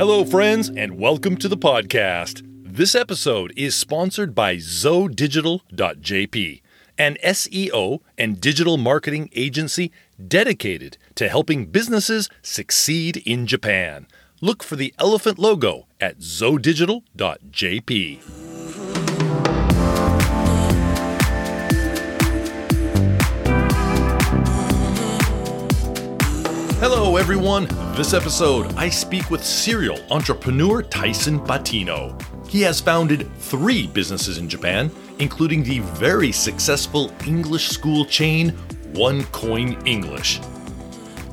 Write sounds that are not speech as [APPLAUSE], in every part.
Hello, friends, and welcome to the podcast. This episode is sponsored by ZoDigital.jp, an SEO and digital marketing agency dedicated to helping businesses succeed in Japan. Look for the elephant logo at ZoDigital.jp. Hello, everyone. This episode, I speak with serial entrepreneur Tyson Batino. He has founded three businesses in Japan, including the very successful English school chain One Coin English.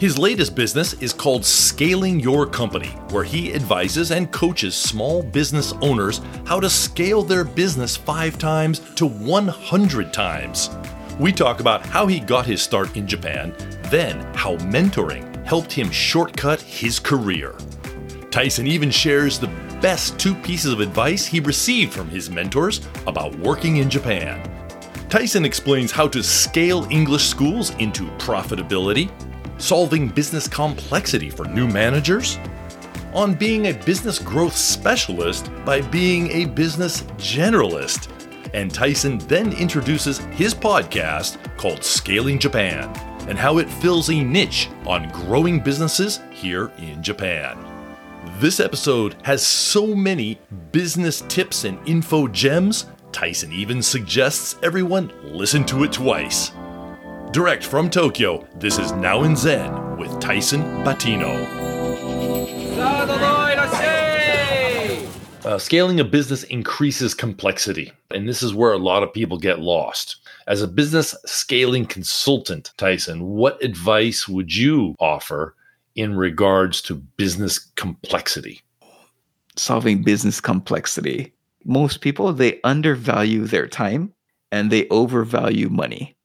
His latest business is called Scaling Your Company, where he advises and coaches small business owners how to scale their business five times to 100 times. We talk about how he got his start in Japan, then how mentoring helped him shortcut his career. Tyson even shares the best two pieces of advice he received from his mentors about working in Japan. Tyson explains how to scale English schools into profitability, solving business complexity for new managers, on being a business growth specialist by being a business generalist. And Tyson then introduces his podcast called Scaling Japan and how it fills a niche on growing businesses here in Japan. This episode has so many business tips and info gems, Tyson even suggests everyone listen to it twice. Direct from Tokyo, this is Now in Zen with Tyson Batino. Uh, scaling a business increases complexity, and this is where a lot of people get lost. As a business scaling consultant, Tyson, what advice would you offer in regards to business complexity? Solving business complexity. Most people, they undervalue their time and they overvalue money.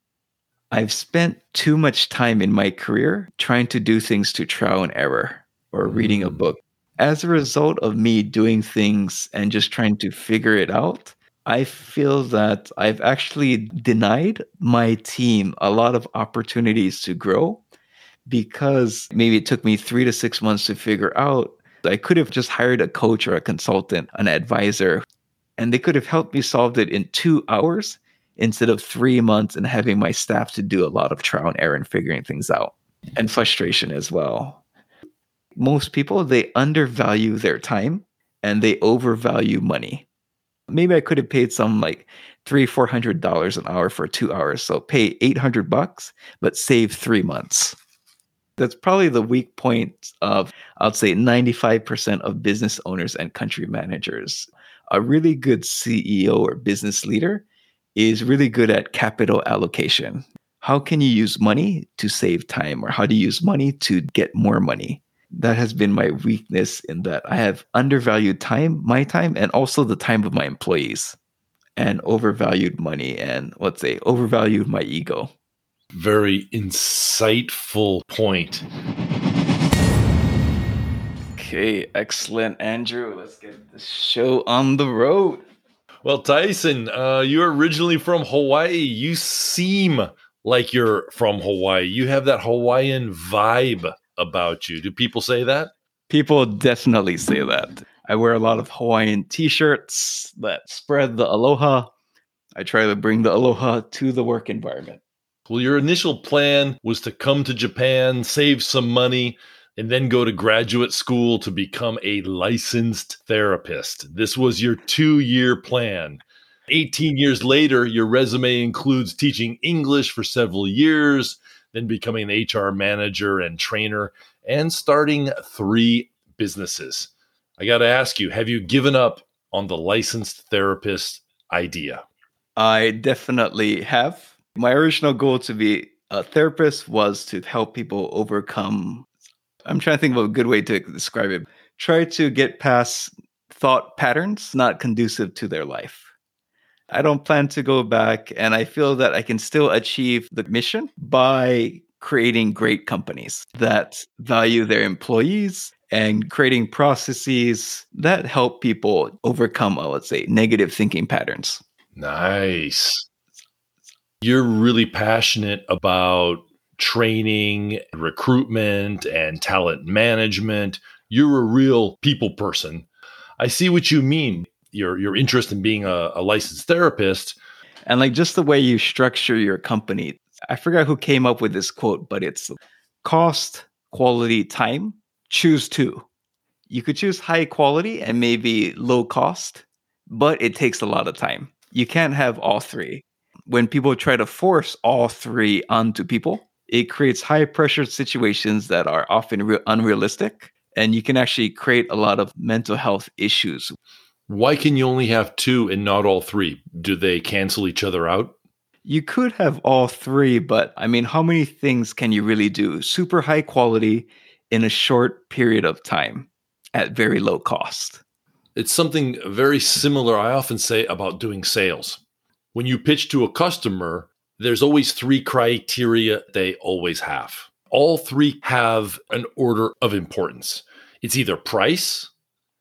I've spent too much time in my career trying to do things to trial and error or reading a Mm. book. As a result of me doing things and just trying to figure it out, I feel that I've actually denied my team a lot of opportunities to grow because maybe it took me three to six months to figure out. I could have just hired a coach or a consultant, an advisor, and they could have helped me solve it in two hours instead of three months and having my staff to do a lot of trial and error and figuring things out and frustration as well. Most people, they undervalue their time and they overvalue money maybe I could have paid some like three, four hundred dollars an hour for two hours. So pay eight hundred bucks, but save three months. That's probably the weak point of I'd say 95% of business owners and country managers. A really good CEO or business leader is really good at capital allocation. How can you use money to save time or how do you use money to get more money? That has been my weakness in that I have undervalued time, my time, and also the time of my employees, and overvalued money and let's say overvalued my ego. Very insightful point. Okay, excellent, Andrew. Let's get the show on the road. Well, Tyson, uh, you're originally from Hawaii. You seem like you're from Hawaii. You have that Hawaiian vibe about you. Do people say that? People definitely say that. I wear a lot of Hawaiian t shirts that spread the aloha. I try to bring the aloha to the work environment. Well, your initial plan was to come to Japan, save some money, and then go to graduate school to become a licensed therapist. This was your two year plan. 18 years later, your resume includes teaching English for several years, then becoming an HR manager and trainer, and starting three businesses. I got to ask you have you given up on the licensed therapist idea? I definitely have. My original goal to be a therapist was to help people overcome. I'm trying to think of a good way to describe it. Try to get past thought patterns not conducive to their life. I don't plan to go back, and I feel that I can still achieve the mission by creating great companies that value their employees and creating processes that help people overcome, uh, let's say, negative thinking patterns. Nice. You're really passionate about training, recruitment, and talent management. you're a real people person. I see what you mean. Your your interest in being a, a licensed therapist. And like just the way you structure your company. I forgot who came up with this quote, but it's cost, quality, time. Choose two. You could choose high quality and maybe low cost, but it takes a lot of time. You can't have all three. When people try to force all three onto people, it creates high pressure situations that are often re- unrealistic and you can actually create a lot of mental health issues. Why can you only have two and not all three? Do they cancel each other out? You could have all three, but I mean, how many things can you really do? Super high quality in a short period of time at very low cost. It's something very similar I often say about doing sales. When you pitch to a customer, there's always three criteria they always have. All three have an order of importance. It's either price,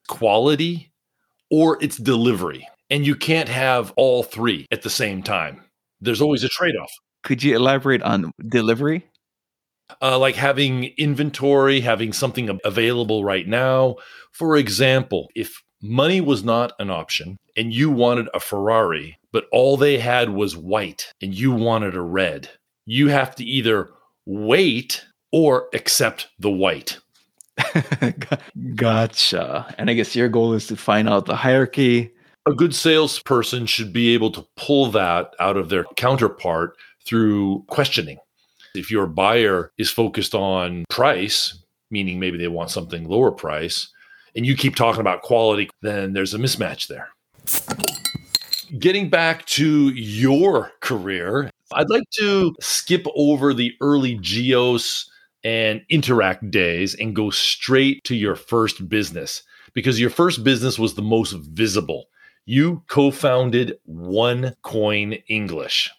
quality, or it's delivery. And you can't have all three at the same time. There's always a trade off. Could you elaborate on delivery? Uh, like having inventory, having something available right now. For example, if money was not an option and you wanted a Ferrari, but all they had was white and you wanted a red, you have to either wait or accept the white. [LAUGHS] gotcha. And I guess your goal is to find out the hierarchy. A good salesperson should be able to pull that out of their counterpart through questioning. If your buyer is focused on price, meaning maybe they want something lower price, and you keep talking about quality, then there's a mismatch there. Getting back to your career, I'd like to skip over the early Geos and Interac days and go straight to your first business because your first business was the most visible. You co founded One Coin English.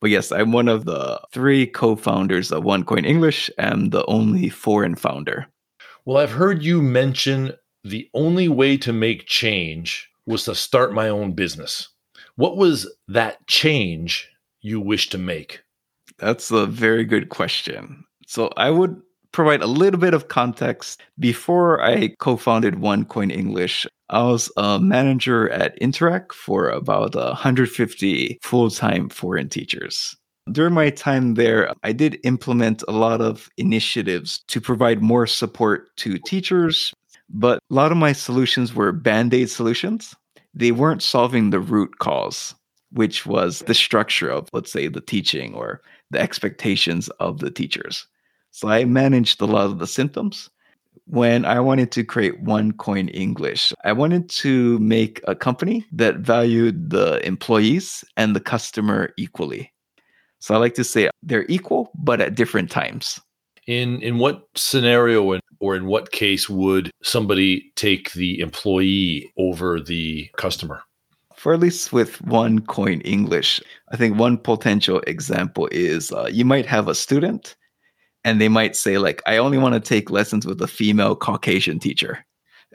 But yes, I'm one of the three co founders of One Coin English and the only foreign founder. Well, I've heard you mention the only way to make change was to start my own business. What was that change you wish to make? That's a very good question. So I would provide a little bit of context. Before I co founded OneCoin English, I was a manager at Interac for about 150 full time foreign teachers. During my time there, I did implement a lot of initiatives to provide more support to teachers, but a lot of my solutions were band aid solutions. They weren't solving the root cause, which was the structure of, let's say, the teaching or the expectations of the teachers. So I managed a lot of the symptoms. When I wanted to create One Coin English, I wanted to make a company that valued the employees and the customer equally. So I like to say they're equal, but at different times. In in what scenario or in what case would somebody take the employee over the customer? For at least with one coin English, I think one potential example is uh, you might have a student and they might say like i only want to take lessons with a female caucasian teacher.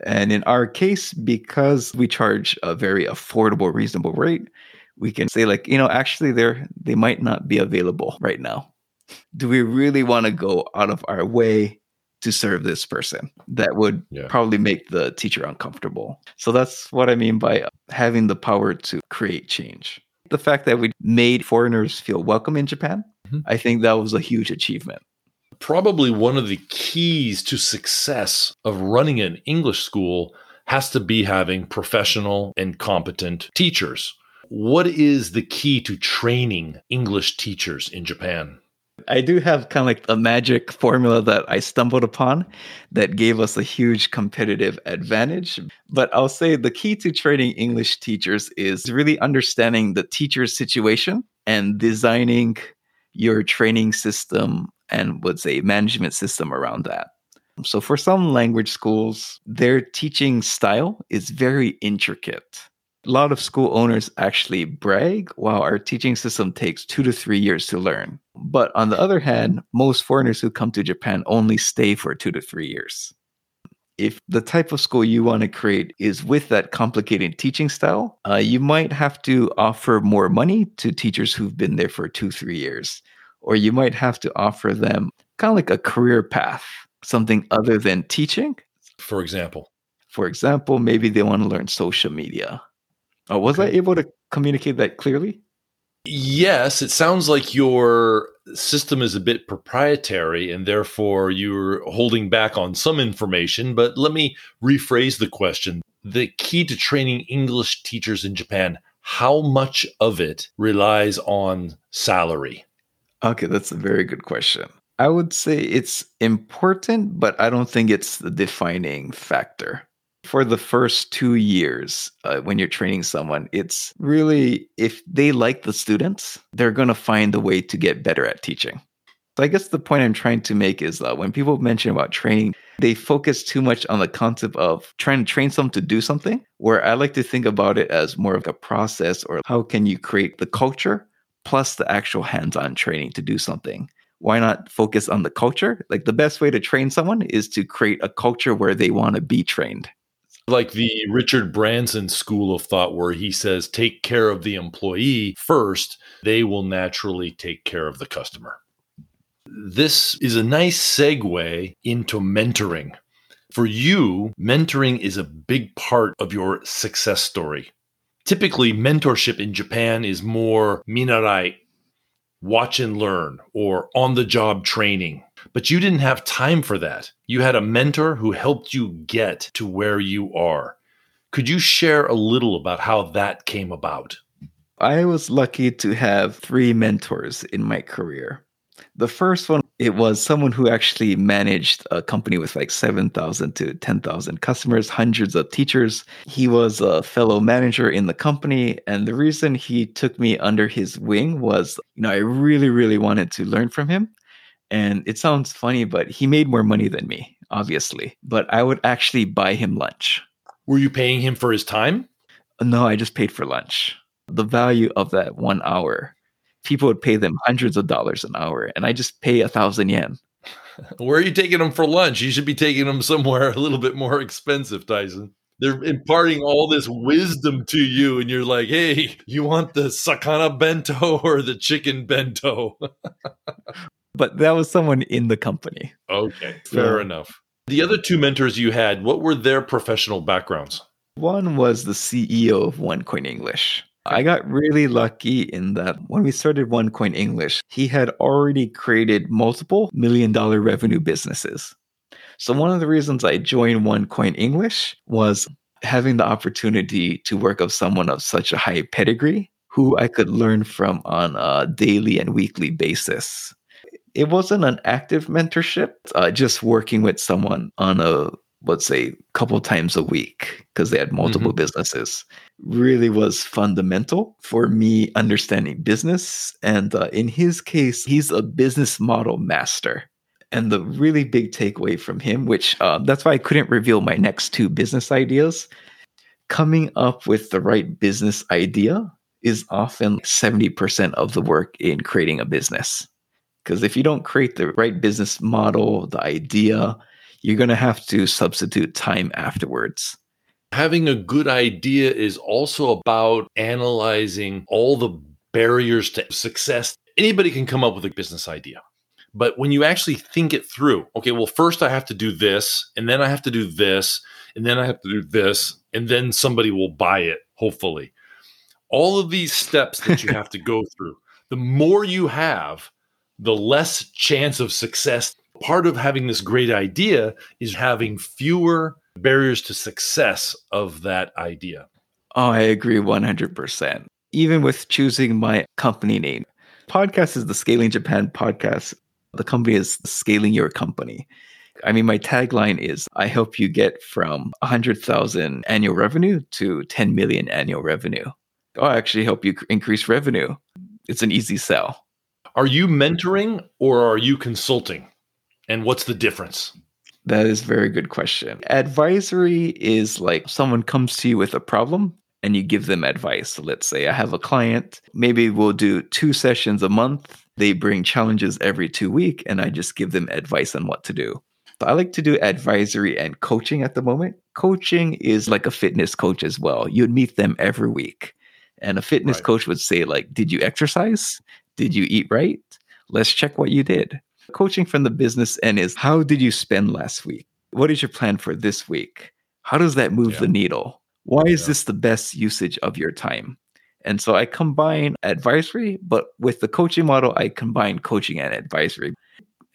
And in our case because we charge a very affordable reasonable rate we can say like you know actually they're they might not be available right now. Do we really want to go out of our way to serve this person? That would yeah. probably make the teacher uncomfortable. So that's what i mean by having the power to create change. The fact that we made foreigners feel welcome in japan mm-hmm. i think that was a huge achievement probably one of the keys to success of running an English school has to be having professional and competent teachers. What is the key to training English teachers in Japan? I do have kind of like a magic formula that I stumbled upon that gave us a huge competitive advantage. But I'll say the key to training English teachers is really understanding the teacher's situation and designing your training system and would a management system around that. So for some language schools, their teaching style is very intricate. A lot of school owners actually brag, while our teaching system takes two to three years to learn. But on the other hand, most foreigners who come to Japan only stay for two to three years. If the type of school you want to create is with that complicated teaching style, uh, you might have to offer more money to teachers who've been there for two, three years or you might have to offer them kind of like a career path, something other than teaching. for example? For example, maybe they want to learn social media. Oh, was okay. I able to communicate that clearly? Yes, it sounds like your system is a bit proprietary and therefore you're holding back on some information. But let me rephrase the question. The key to training English teachers in Japan, how much of it relies on salary? Okay, that's a very good question. I would say it's important, but I don't think it's the defining factor for the first two years uh, when you're training someone it's really if they like the students they're going to find a way to get better at teaching so i guess the point i'm trying to make is that when people mention about training they focus too much on the concept of trying to train someone to do something where i like to think about it as more of a process or how can you create the culture plus the actual hands-on training to do something why not focus on the culture? Like the best way to train someone is to create a culture where they want to be trained. Like the Richard Branson school of thought, where he says, take care of the employee first, they will naturally take care of the customer. This is a nice segue into mentoring. For you, mentoring is a big part of your success story. Typically, mentorship in Japan is more minarai, watch and learn, or on the job training. But you didn't have time for that. You had a mentor who helped you get to where you are. Could you share a little about how that came about? I was lucky to have three mentors in my career. The first one, it was someone who actually managed a company with like 7,000 to 10,000 customers, hundreds of teachers. He was a fellow manager in the company. And the reason he took me under his wing was, you know, I really, really wanted to learn from him. And it sounds funny, but he made more money than me, obviously. But I would actually buy him lunch. Were you paying him for his time? No, I just paid for lunch. The value of that one hour, people would pay them hundreds of dollars an hour, and I just pay a thousand yen. Where are you taking them for lunch? You should be taking them somewhere [LAUGHS] a little bit more expensive, Tyson. They're imparting all this wisdom to you, and you're like, hey, you want the sakana bento [LAUGHS] or the chicken bento? [LAUGHS] but that was someone in the company. Okay, fair enough. The other two mentors you had, what were their professional backgrounds? One was the CEO of OneCoin English. I got really lucky in that when we started OneCoin English, he had already created multiple million dollar revenue businesses. So, one of the reasons I joined OneCoin English was having the opportunity to work with someone of such a high pedigree who I could learn from on a daily and weekly basis it wasn't an active mentorship, uh, just working with someone on a, let's say, a couple times a week because they had multiple mm-hmm. businesses really was fundamental for me understanding business. And uh, in his case, he's a business model master. And the really big takeaway from him, which uh, that's why I couldn't reveal my next two business ideas, coming up with the right business idea is often 70% of the work in creating a business. Because if you don't create the right business model, the idea, you're going to have to substitute time afterwards. Having a good idea is also about analyzing all the barriers to success. Anybody can come up with a business idea. But when you actually think it through, okay, well, first I have to do this, and then I have to do this, and then I have to do this, and then somebody will buy it, hopefully. All of these steps that you [LAUGHS] have to go through, the more you have, the less chance of success. Part of having this great idea is having fewer barriers to success of that idea. Oh, I agree 100%. Even with choosing my company name, podcast is the Scaling Japan podcast. The company is scaling your company. I mean, my tagline is I help you get from 100,000 annual revenue to 10 million annual revenue. Oh, I actually help you increase revenue. It's an easy sell. Are you mentoring or are you consulting? And what's the difference? That is a very good question. Advisory is like someone comes to you with a problem and you give them advice. So let's say I have a client, maybe we'll do two sessions a month. They bring challenges every two week and I just give them advice on what to do. So I like to do advisory and coaching at the moment. Coaching is like a fitness coach as well. You'd meet them every week. And a fitness right. coach would say like, "Did you exercise? Did you eat right? Let's check what you did. Coaching from the business end is how did you spend last week? what is your plan for this week? How does that move Yeah. the needle? Why is this the best usage of your time? And so I combine advisory, but with the coaching model, I combine coaching and advisory.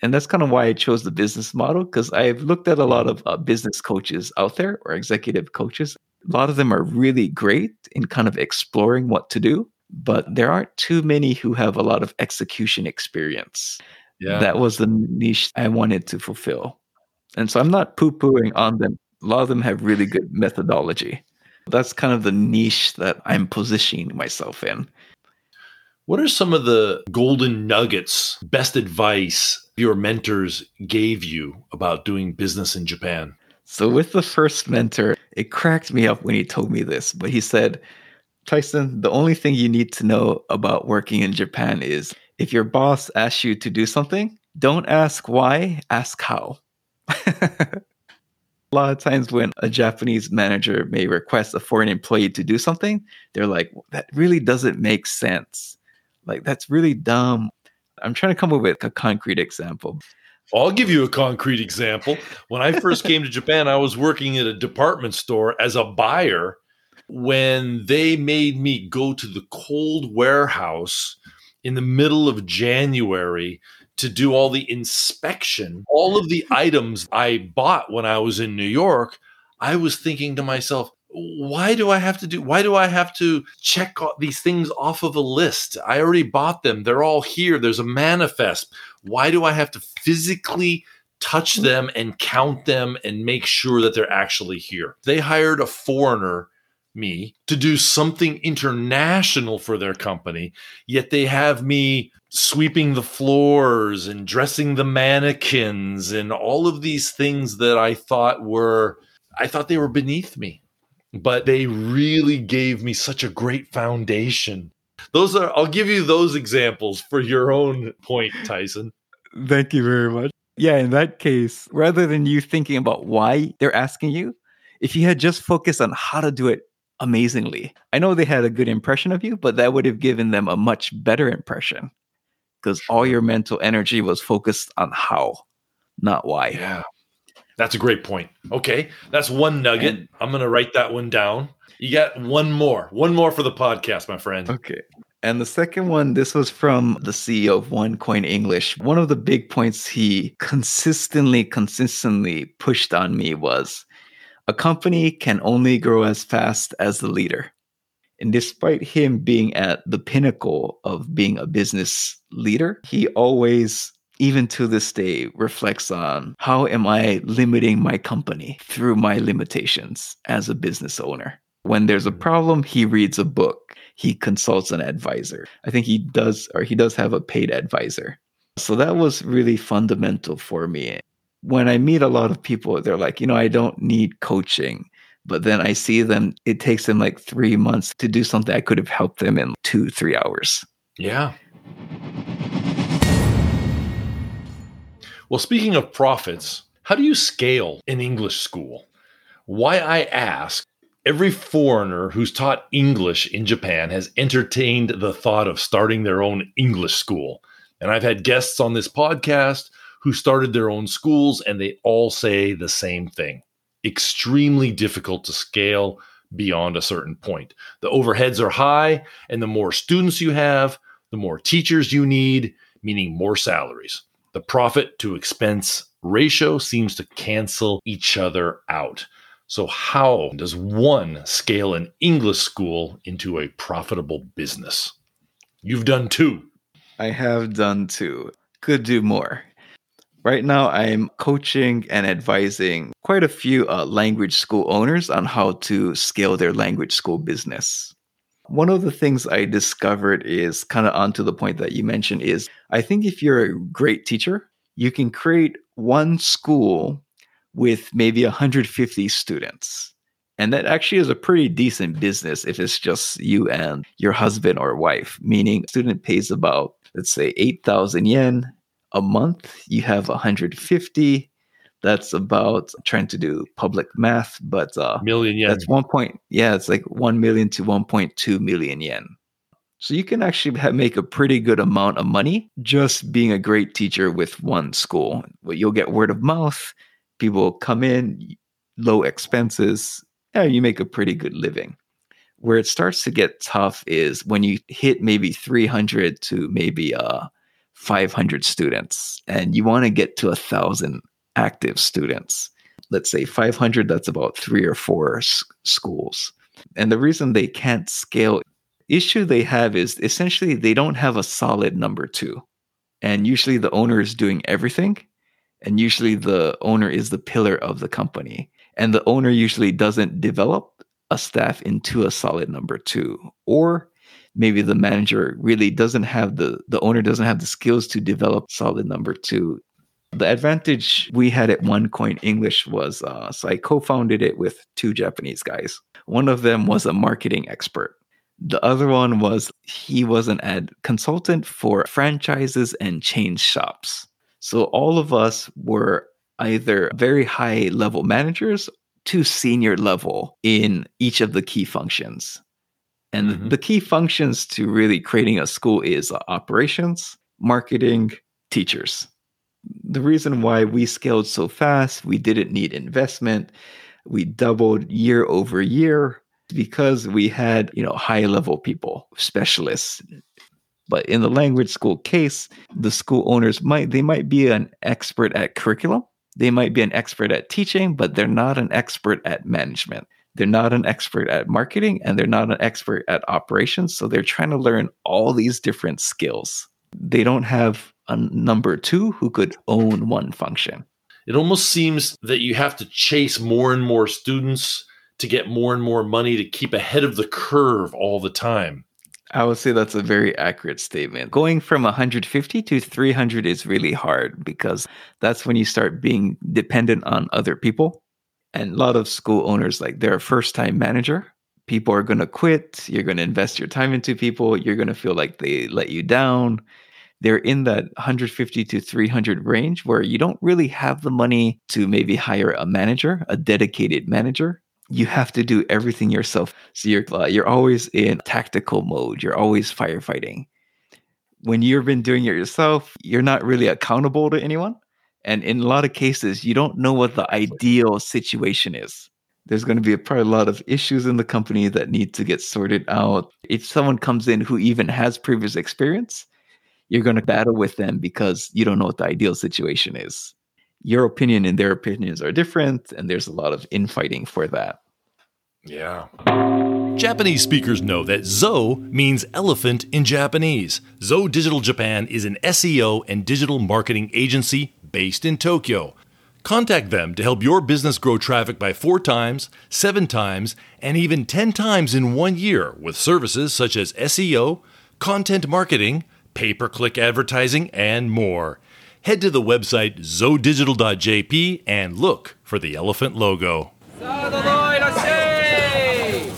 And that's kind of why I chose the business model because I've looked at a lot of uh, business coaches out there or executive coaches. A lot of them are really great in kind of exploring what to do, but there aren't too many who have a lot of execution experience. Yeah. That was the niche I wanted to fulfill. And so I'm not poo pooing on them. A lot of them have really good methodology. That's kind of the niche that I'm positioning myself in. What are some of the golden nuggets, best advice your mentors gave you about doing business in Japan? So, with the first mentor, it cracked me up when he told me this, but he said, Tyson, the only thing you need to know about working in Japan is if your boss asks you to do something, don't ask why, ask how. [LAUGHS] a lot of times when a Japanese manager may request a foreign employee to do something, they're like, that really doesn't make sense. Like, that's really dumb. I'm trying to come up with a concrete example. I'll give you a concrete example. When I first came to [LAUGHS] Japan, I was working at a department store as a buyer when they made me go to the cold warehouse in the middle of January to do all the inspection, all of the items I bought when I was in New York, I was thinking to myself, why do I have to do why do I have to check these things off of a list? I already bought them. They're all here. There's a manifest. Why do I have to physically touch them and count them and make sure that they're actually here? They hired a foreigner me to do something international for their company, yet they have me sweeping the floors and dressing the mannequins and all of these things that I thought were I thought they were beneath me. But they really gave me such a great foundation. Those are I'll give you those examples for your own point, Tyson. Thank you very much. Yeah, in that case, rather than you thinking about why they're asking you, if you had just focused on how to do it amazingly, I know they had a good impression of you, but that would have given them a much better impression because all your mental energy was focused on how, not why. Yeah. That's a great point. Okay. That's one nugget. And- I'm going to write that one down. You got one more. One more for the podcast, my friend. Okay. And the second one, this was from the CEO of OneCoin English. One of the big points he consistently, consistently pushed on me was a company can only grow as fast as the leader. And despite him being at the pinnacle of being a business leader, he always, even to this day, reflects on how am I limiting my company through my limitations as a business owner. When there's a problem, he reads a book. He consults an advisor. I think he does, or he does have a paid advisor. So that was really fundamental for me. When I meet a lot of people, they're like, you know, I don't need coaching. But then I see them, it takes them like three months to do something I could have helped them in two, three hours. Yeah. Well, speaking of profits, how do you scale an English school? Why I ask, every foreigner who's taught English in Japan has entertained the thought of starting their own English school. And I've had guests on this podcast who started their own schools, and they all say the same thing extremely difficult to scale beyond a certain point. The overheads are high, and the more students you have, the more teachers you need, meaning more salaries. The profit to expense ratio seems to cancel each other out. So, how does one scale an English school into a profitable business? You've done two. I have done two. Could do more. Right now, I'm coaching and advising quite a few uh, language school owners on how to scale their language school business. One of the things I discovered is kind of onto the point that you mentioned is I think if you're a great teacher, you can create one school with maybe 150 students. And that actually is a pretty decent business if it's just you and your husband or wife, meaning student pays about, let's say, 8,000 yen a month. You have 150. That's about trying to do public math, but uh, Million yen. that's one point. Yeah, it's like 1 million to 1.2 million yen. So you can actually ha- make a pretty good amount of money just being a great teacher with one school. Well, you'll get word of mouth. People come in, low expenses, yeah, you make a pretty good living. Where it starts to get tough is when you hit maybe 300 to maybe uh, 500 students, and you want to get to a thousand active students. Let's say 500, that's about three or four s- schools. And the reason they can't scale issue they have is essentially they don't have a solid number two. And usually the owner is doing everything. And usually the owner is the pillar of the company. And the owner usually doesn't develop a staff into a solid number two. Or maybe the manager really doesn't have the, the owner doesn't have the skills to develop solid number two. The advantage we had at one OneCoin English was uh, so I co founded it with two Japanese guys. One of them was a marketing expert. The other one was he was an ad consultant for franchises and chain shops. So all of us were either very high level managers to senior level in each of the key functions. And mm-hmm. the key functions to really creating a school is operations, marketing, teachers. The reason why we scaled so fast, we didn't need investment, we doubled year over year because we had, you know, high level people, specialists. But in the language school case, the school owners might they might be an expert at curriculum. They might be an expert at teaching, but they're not an expert at management. They're not an expert at marketing and they're not an expert at operations. So they're trying to learn all these different skills. They don't have a number two who could own one function. It almost seems that you have to chase more and more students to get more and more money to keep ahead of the curve all the time. I would say that's a very accurate statement. Going from 150 to 300 is really hard because that's when you start being dependent on other people. And a lot of school owners, like they're a first time manager. People are going to quit. You're going to invest your time into people. You're going to feel like they let you down. They're in that 150 to 300 range where you don't really have the money to maybe hire a manager, a dedicated manager you have to do everything yourself. So you're uh, you're always in tactical mode. You're always firefighting. When you've been doing it yourself, you're not really accountable to anyone. And in a lot of cases, you don't know what the ideal situation is. There's going to be a, probably a lot of issues in the company that need to get sorted out. If someone comes in who even has previous experience, you're going to battle with them because you don't know what the ideal situation is your opinion and their opinions are different, and there's a lot of infighting for that. Yeah. Japanese speakers know that Zo means elephant in Japanese. Zo Digital Japan is an SEO and digital marketing agency based in Tokyo. Contact them to help your business grow traffic by four times, seven times, and even 10 times in one year with services such as SEO, content marketing, pay per click advertising, and more head to the website zodigital.jp and look for the elephant logo.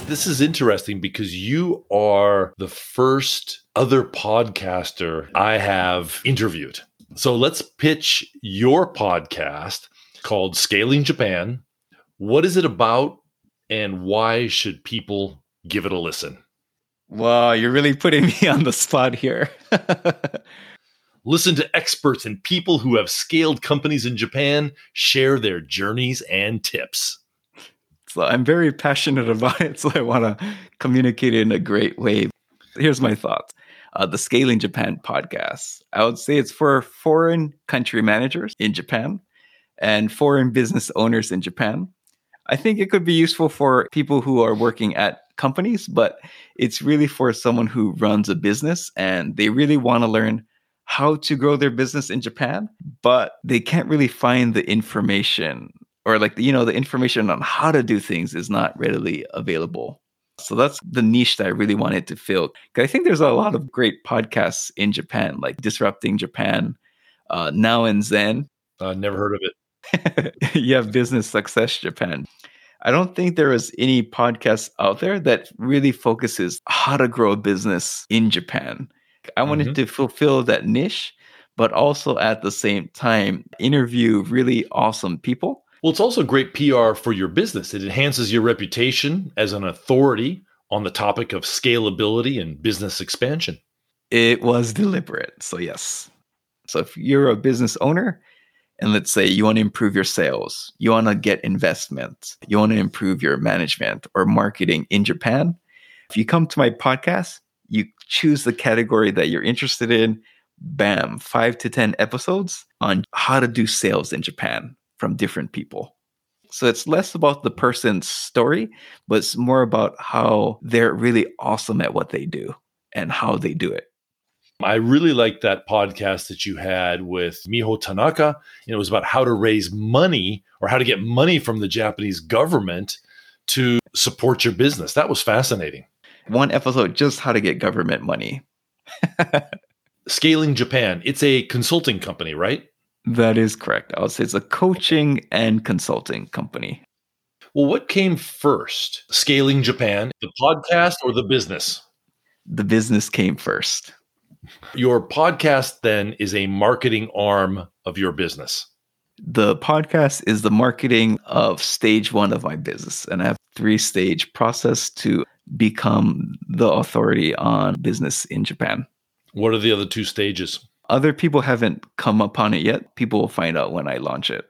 This is interesting because you are the first other podcaster I have interviewed. So let's pitch your podcast called Scaling Japan. What is it about and why should people give it a listen? Wow, you're really putting [LAUGHS] me on the spot here. [LAUGHS] Listen to experts and people who have scaled companies in Japan share their journeys and tips. So I'm very passionate about it, so I want to communicate it in a great way. Here's my thoughts. Uh, the Scaling Japan podcast. I would say it's for foreign country managers in Japan and foreign business owners in Japan. I think it could be useful for people who are working at companies, but it's really for someone who runs a business and they really want to learn how to grow their business in Japan, but they can't really find the information or like you know the information on how to do things is not readily available. So that's the niche that I really wanted to fill. I think there's a lot of great podcasts in Japan, like Disrupting Japan, uh, Now and Zen. Uh, never heard of it. [LAUGHS] you have Business Success Japan. I don't think there is any podcast out there that really focuses how to grow a business in Japan. I wanted mm-hmm. to fulfill that niche, but also at the same time interview really awesome people. Well, it's also great PR for your business. It enhances your reputation as an authority on the topic of scalability and business expansion. It was deliberate. So, yes. So, if you're a business owner and let's say you want to improve your sales, you want to get investment, you want to improve your management or marketing in Japan, if you come to my podcast, you choose the category that you're interested in, bam, five to 10 episodes on how to do sales in Japan from different people. So it's less about the person's story, but it's more about how they're really awesome at what they do and how they do it. I really liked that podcast that you had with Miho Tanaka. it was about how to raise money or how to get money from the Japanese government to support your business. That was fascinating. One episode just how to get government money. [LAUGHS] Scaling Japan. It's a consulting company, right? That is correct. I would say it's a coaching and consulting company. Well, what came first? Scaling Japan, the podcast, or the business? The business came first. Your podcast then is a marketing arm of your business. The podcast is the marketing of stage one of my business. And I have three stage process to become the authority on business in Japan. What are the other two stages? Other people haven't come upon it yet. People will find out when I launch it.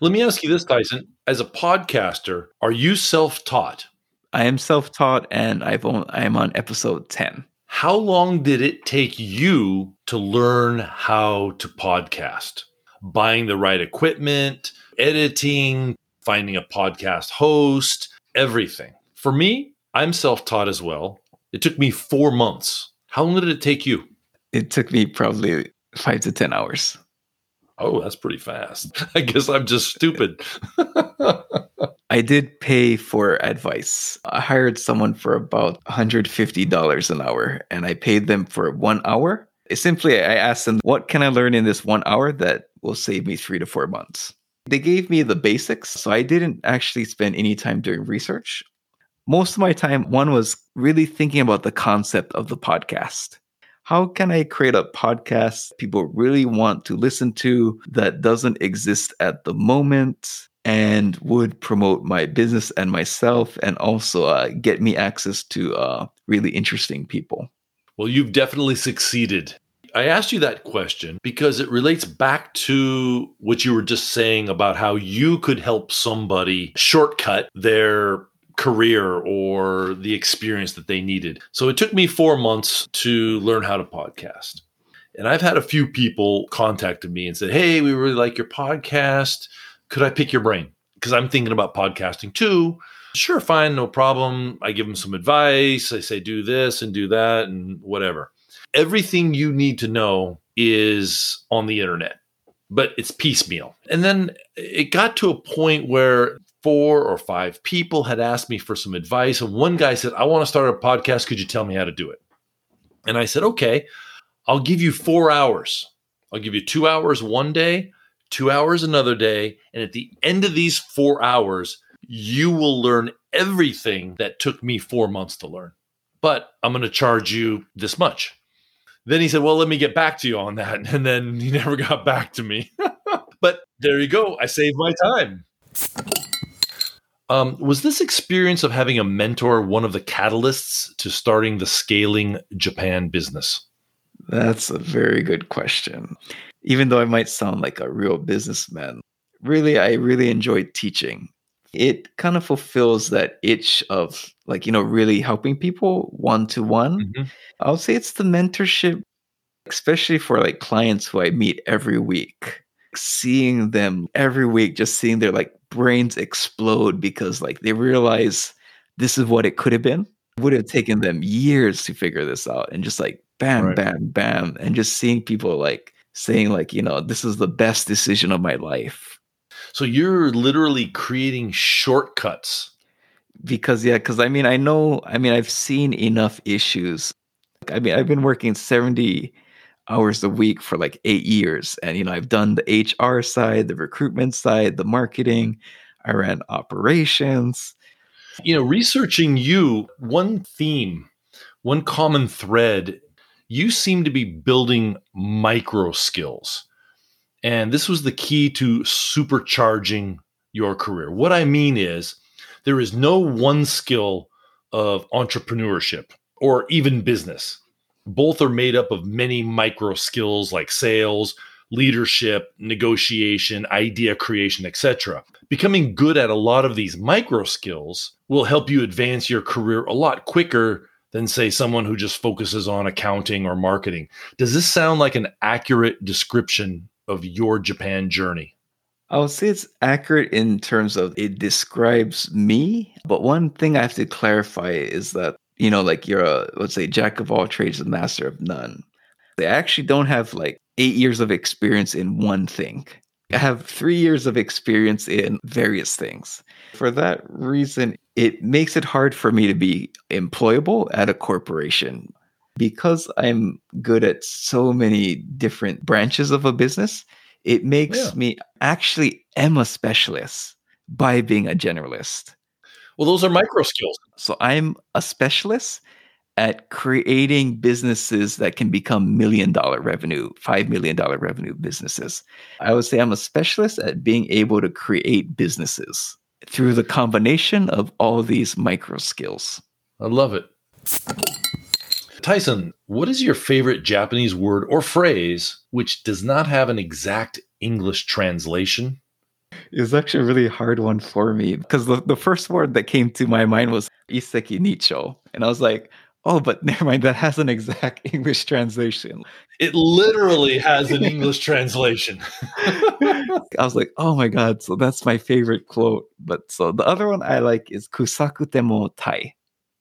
Let me ask you this, Tyson. As a podcaster, are you self taught? I am self taught and I've only, I am on episode 10. How long did it take you to learn how to podcast? Buying the right equipment, editing, finding a podcast host, everything. For me, I'm self taught as well. It took me four months. How long did it take you? It took me probably five to 10 hours. Oh, that's pretty fast. [LAUGHS] I guess I'm just stupid. [LAUGHS] I did pay for advice. I hired someone for about $150 an hour and I paid them for one hour. Simply, I asked them, What can I learn in this one hour that will save me three to four months? They gave me the basics, so I didn't actually spend any time doing research most of my time, one was really thinking about the concept of the podcast. How can I create a podcast people really want to listen to that doesn't exist at the moment and would promote my business and myself and also uh, get me access to uh, really interesting people? Well, you've definitely succeeded. I asked you that question because it relates back to what you were just saying about how you could help somebody shortcut their career or the experience that they needed. So it took me four months to learn how to podcast. And I've had a few people contacted me and said, Hey, we really like your podcast. Could I pick your brain? Because I'm thinking about podcasting too. Sure, fine, no problem. I give them some advice. I say, do this and do that and whatever. Everything you need to know is on the internet, but it's piecemeal. And then it got to a point where four or five people had asked me for some advice. And one guy said, I want to start a podcast. Could you tell me how to do it? And I said, okay, I'll give you four hours. I'll give you two hours one day, two hours another day. And at the end of these four hours, you will learn everything that took me four months to learn. But I'm going to charge you this much. Then he said, Well, let me get back to you on that. [LAUGHS] And then he never got back to me. [LAUGHS] but there you go. I saved my time. Um, was this experience of having a mentor one of the catalysts to starting the scaling Japan business? That's a very good question. Even though I might sound like a real businessman, really, I really enjoy teaching. It kind of fulfills that itch of like, you know, really helping people one to one. I'll say it's the mentorship, especially for like clients who I meet every week. Seeing them every week, just seeing their like brains explode because like they realize this is what it could have been. It would have mm. taken them years to figure this out and just like bam, right. bam, bam. And just seeing people like saying, like, you know, this is the best decision of my life. So you're literally creating shortcuts. Because yeah, because I mean, I know, I mean, I've seen enough issues. I mean, I've been working 70 hours a week for like eight years. And, you know, I've done the HR side, the recruitment side, the marketing, I ran operations. You know, researching you, one theme, one common thread, you seem to be building micro skills. And this was the key to supercharging your career. What I mean is, there is no one skill of entrepreneurship or even business both are made up of many micro skills like sales, leadership, negotiation, idea creation, etc. Becoming good at a lot of these micro skills will help you advance your career a lot quicker than, say, someone who just focuses on accounting or marketing. Does this sound like an accurate description of your Japan journey? I would say it's accurate in terms of it describes me. But one thing I have to clarify is that, you know, like you're a, let's say, jack of all trades and master of none. They actually don't have like eight years of experience in one thing. I have three years of experience in various things. For that reason, it makes it hard for me to be employable at a corporation. Because I'm good at so many different branches of a business, it makes yeah. me actually am a specialist by being a generalist. Well, those are micro skills. So I'm a specialist at creating businesses that can become million dollar revenue, $5 million revenue businesses. I would say I'm a specialist at being able to create businesses through the combination of all these micro skills. I love it. Tyson, what is your favorite Japanese word or phrase which does not have an exact English translation? It was actually a really hard one for me because the, the first word that came to my mind was Iseki Nicho. And I was like, Oh, but [LAUGHS] never mind. That has an exact [LAUGHS] English translation. It literally has an English translation. [LAUGHS] I was like, oh my God. So that's my favorite quote. But so the other one I like is Kusakute mo tai.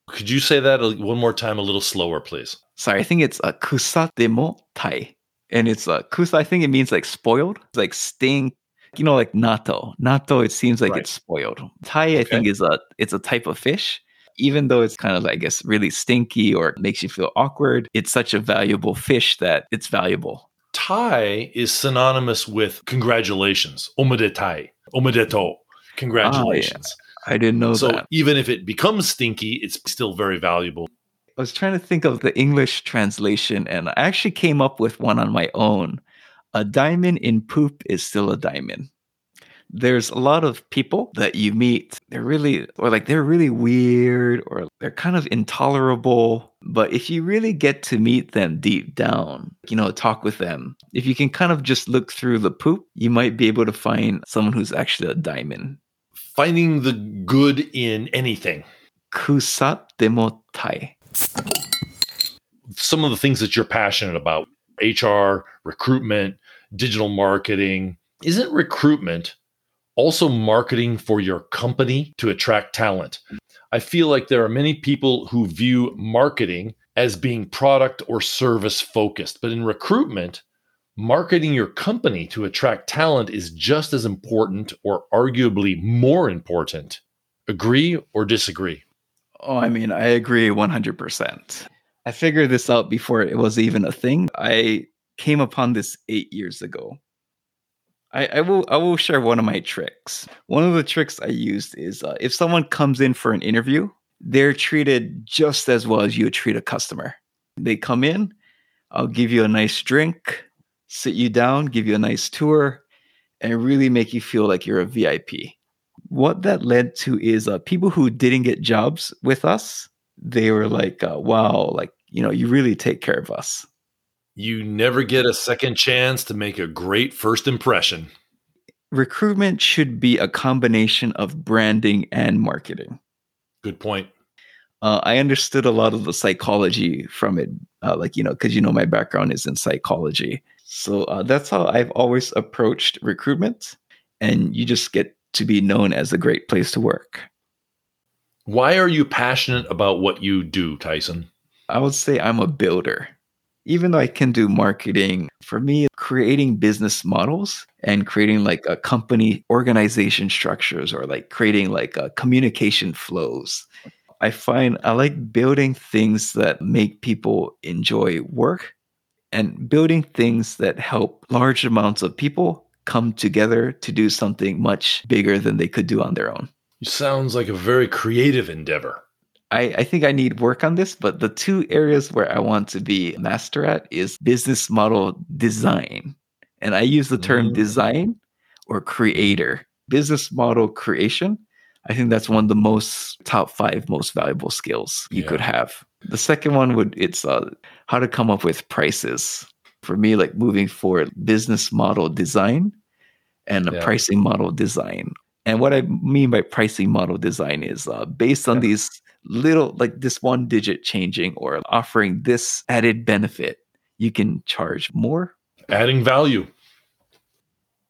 Could you say that one more time, a little slower, please? Sorry, I think it's a kusate mo tai. And it's a kusa, I think it means like spoiled, like sting you know, like natto. Natto, it seems like right. it's spoiled. Tai, okay. I think, is a it's a type of fish even though it's kind of, I guess, really stinky or makes you feel awkward, it's such a valuable fish that it's valuable. Tai is synonymous with congratulations. Omedetai. Omedeto. Congratulations. Oh, yeah. I didn't know so that. So even if it becomes stinky, it's still very valuable. I was trying to think of the English translation, and I actually came up with one on my own. A diamond in poop is still a diamond. There's a lot of people that you meet they're really or like they're really weird or they're kind of intolerable but if you really get to meet them deep down you know talk with them if you can kind of just look through the poop you might be able to find someone who's actually a diamond. Finding the good in anything. Kusat demotai some of the things that you're passionate about hr recruitment digital marketing isn't recruitment also marketing for your company to attract talent. I feel like there are many people who view marketing as being product or service focused, but in recruitment, marketing your company to attract talent is just as important or arguably more important. Agree or disagree? Oh, I mean, I agree 100%. I figured this out before it was even a thing. I came upon this eight years ago. I, I, will I will share one of my tricks. One of the tricks I used is uh, if someone comes in for an interview, they're treated just as well as you would treat a customer. They come in, I'll give you a nice drink, sit you down, give you a nice tour, and really make you feel like you're a VIP. What that led to is uh, people who didn't get jobs with us, they were like, uh, "Wow, like you know, you really take care of us." You never get a second chance to make a great first impression. Recruitment should be a combination of branding and marketing. Good point. Uh, I understood a lot of the psychology from it, uh, like, you know, because, you know, my background is in psychology. So uh, that's how I've always approached recruitment. And you just get to be known as a great place to work. Why are you passionate about what you do, Tyson? I would say I'm a builder even though I can do marketing, for me, creating business models and creating like a company organization structures or like creating like a communication flows. I find I like building things that make people enjoy work and building things that help large amounts of people come together to do something much bigger than they could do on their own. Sounds like a very creative endeavor. I, I think I need work on this, but the two areas where I want to be master at is business model design. And I use the term mm. design or creator. Business model creation. I think that's one of the most top five most valuable skills you yeah. could have. The second one would it's uh, how to come up with prices. for me, like moving forward, business model design and a Yeah. pricing model design. And what I mean by pricing model design is uh, based on Yeah. these little, like this one digit changing or offering this added benefit, you can charge more. Adding value.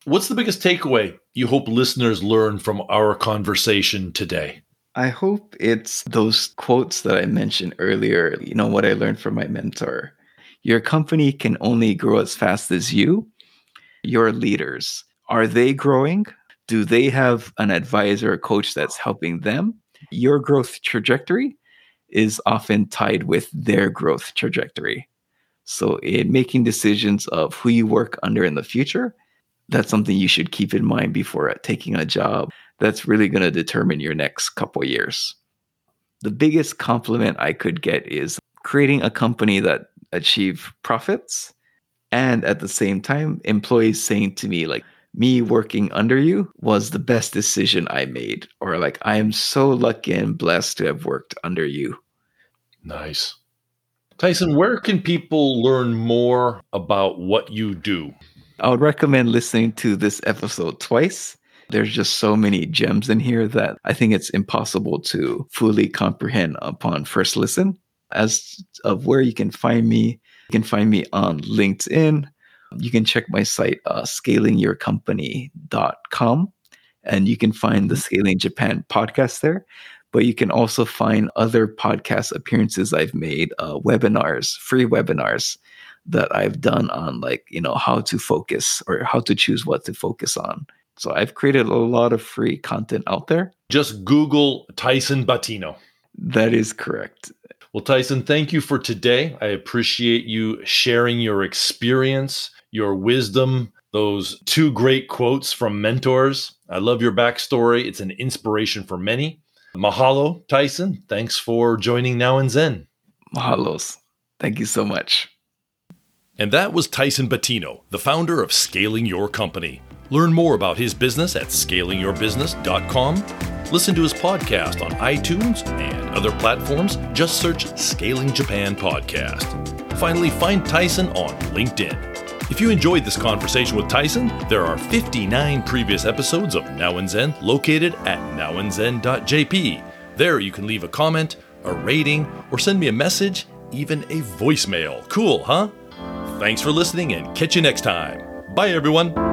What's the biggest takeaway you hope listeners learn from our conversation today? I hope it's those quotes that I mentioned earlier. You know, what I learned from my mentor. Your company can only grow as fast as you. Your leaders, are they growing? Do they have an advisor or coach that's helping them? Your growth trajectory is often tied with their growth trajectory. So, in making decisions of who you work under in the future, that's something you should keep in mind before uh, taking a job that's really going to determine your next couple years. The biggest compliment I could get is creating a company that achieve profits and at the same time employees saying to me like me working under you was the best decision I made or like I am so lucky and blessed to have worked under you. Nice. Tyson, where can people learn more about what you do? I would recommend listening to this episode twice. There's just so many gems in here that I think it's impossible to fully comprehend upon first listen. As of where you can find me, you can find me on LinkedIn. You can check my site, uh, scalingyourcompany.com, and you can find the Scaling Japan podcast there. But you can also find other podcast appearances I've made, uh, webinars, free webinars that I've done on like, you know, how to focus or how to choose what to focus on. So I've created a lot of free content out there. Just Google Tyson Batino. That is correct. Well, Tyson, thank you for today. I appreciate you sharing your experience, your wisdom, those two great quotes from mentors. I love your backstory. It's an inspiration for many. Mahalo, Tyson. Thanks for joining Now and Zen. Mahalos. Thank you so much. And that was Tyson Batino, the founder of Scaling Your Company. Learn more about his business at scalingyourbusiness.com. Listen to his podcast on iTunes and other platforms. Just search Scaling Japan Podcast. Finally, find Tyson on LinkedIn. If you enjoyed this conversation with Tyson, there are 59 previous episodes of Now and Zen located at nowandzen.jp. There you can leave a comment, a rating, or send me a message, even a voicemail. Cool, huh? Thanks for listening and catch you next time. Bye, everyone.